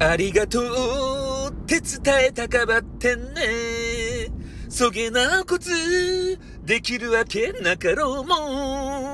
ありがとうって伝えたかばってんね。そげなこつできるわけなかろうもん。